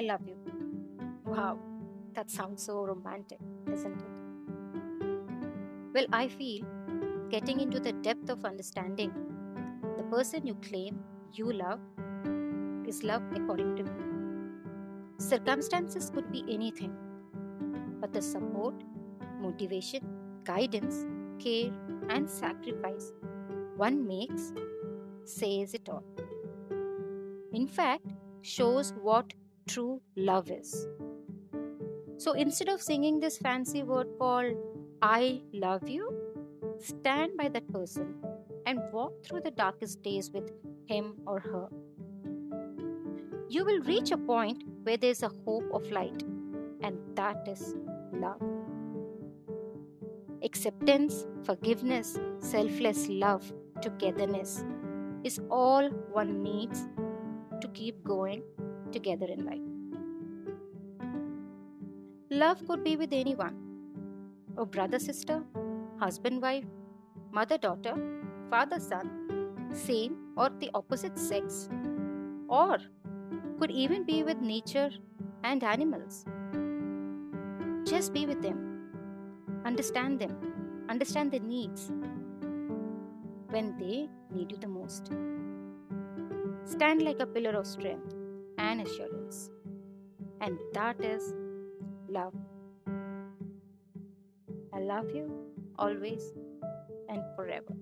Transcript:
Mm-hmm. love you. Wow, that sounds so romantic, isn't it? Well, I feel getting into the depth of understanding the person you claim you love is love according to me. Circumstances could be anything, but the support, motivation, guidance, care, and sacrifice one makes says it all. In fact, shows what true love is. So instead of singing this fancy word called I love you, stand by that person and walk through the darkest days with him or her. You will reach a point where there's a hope of light, and that is love. Acceptance, forgiveness, selfless love, togetherness is all one needs to keep going together in life. Love could be with anyone a brother sister, husband wife, mother daughter, father son, same or the opposite sex, or could even be with nature and animals. Just be with them, understand them, understand their needs when they need you the most. Stand like a pillar of strength and assurance. And that is love. I love you always and forever.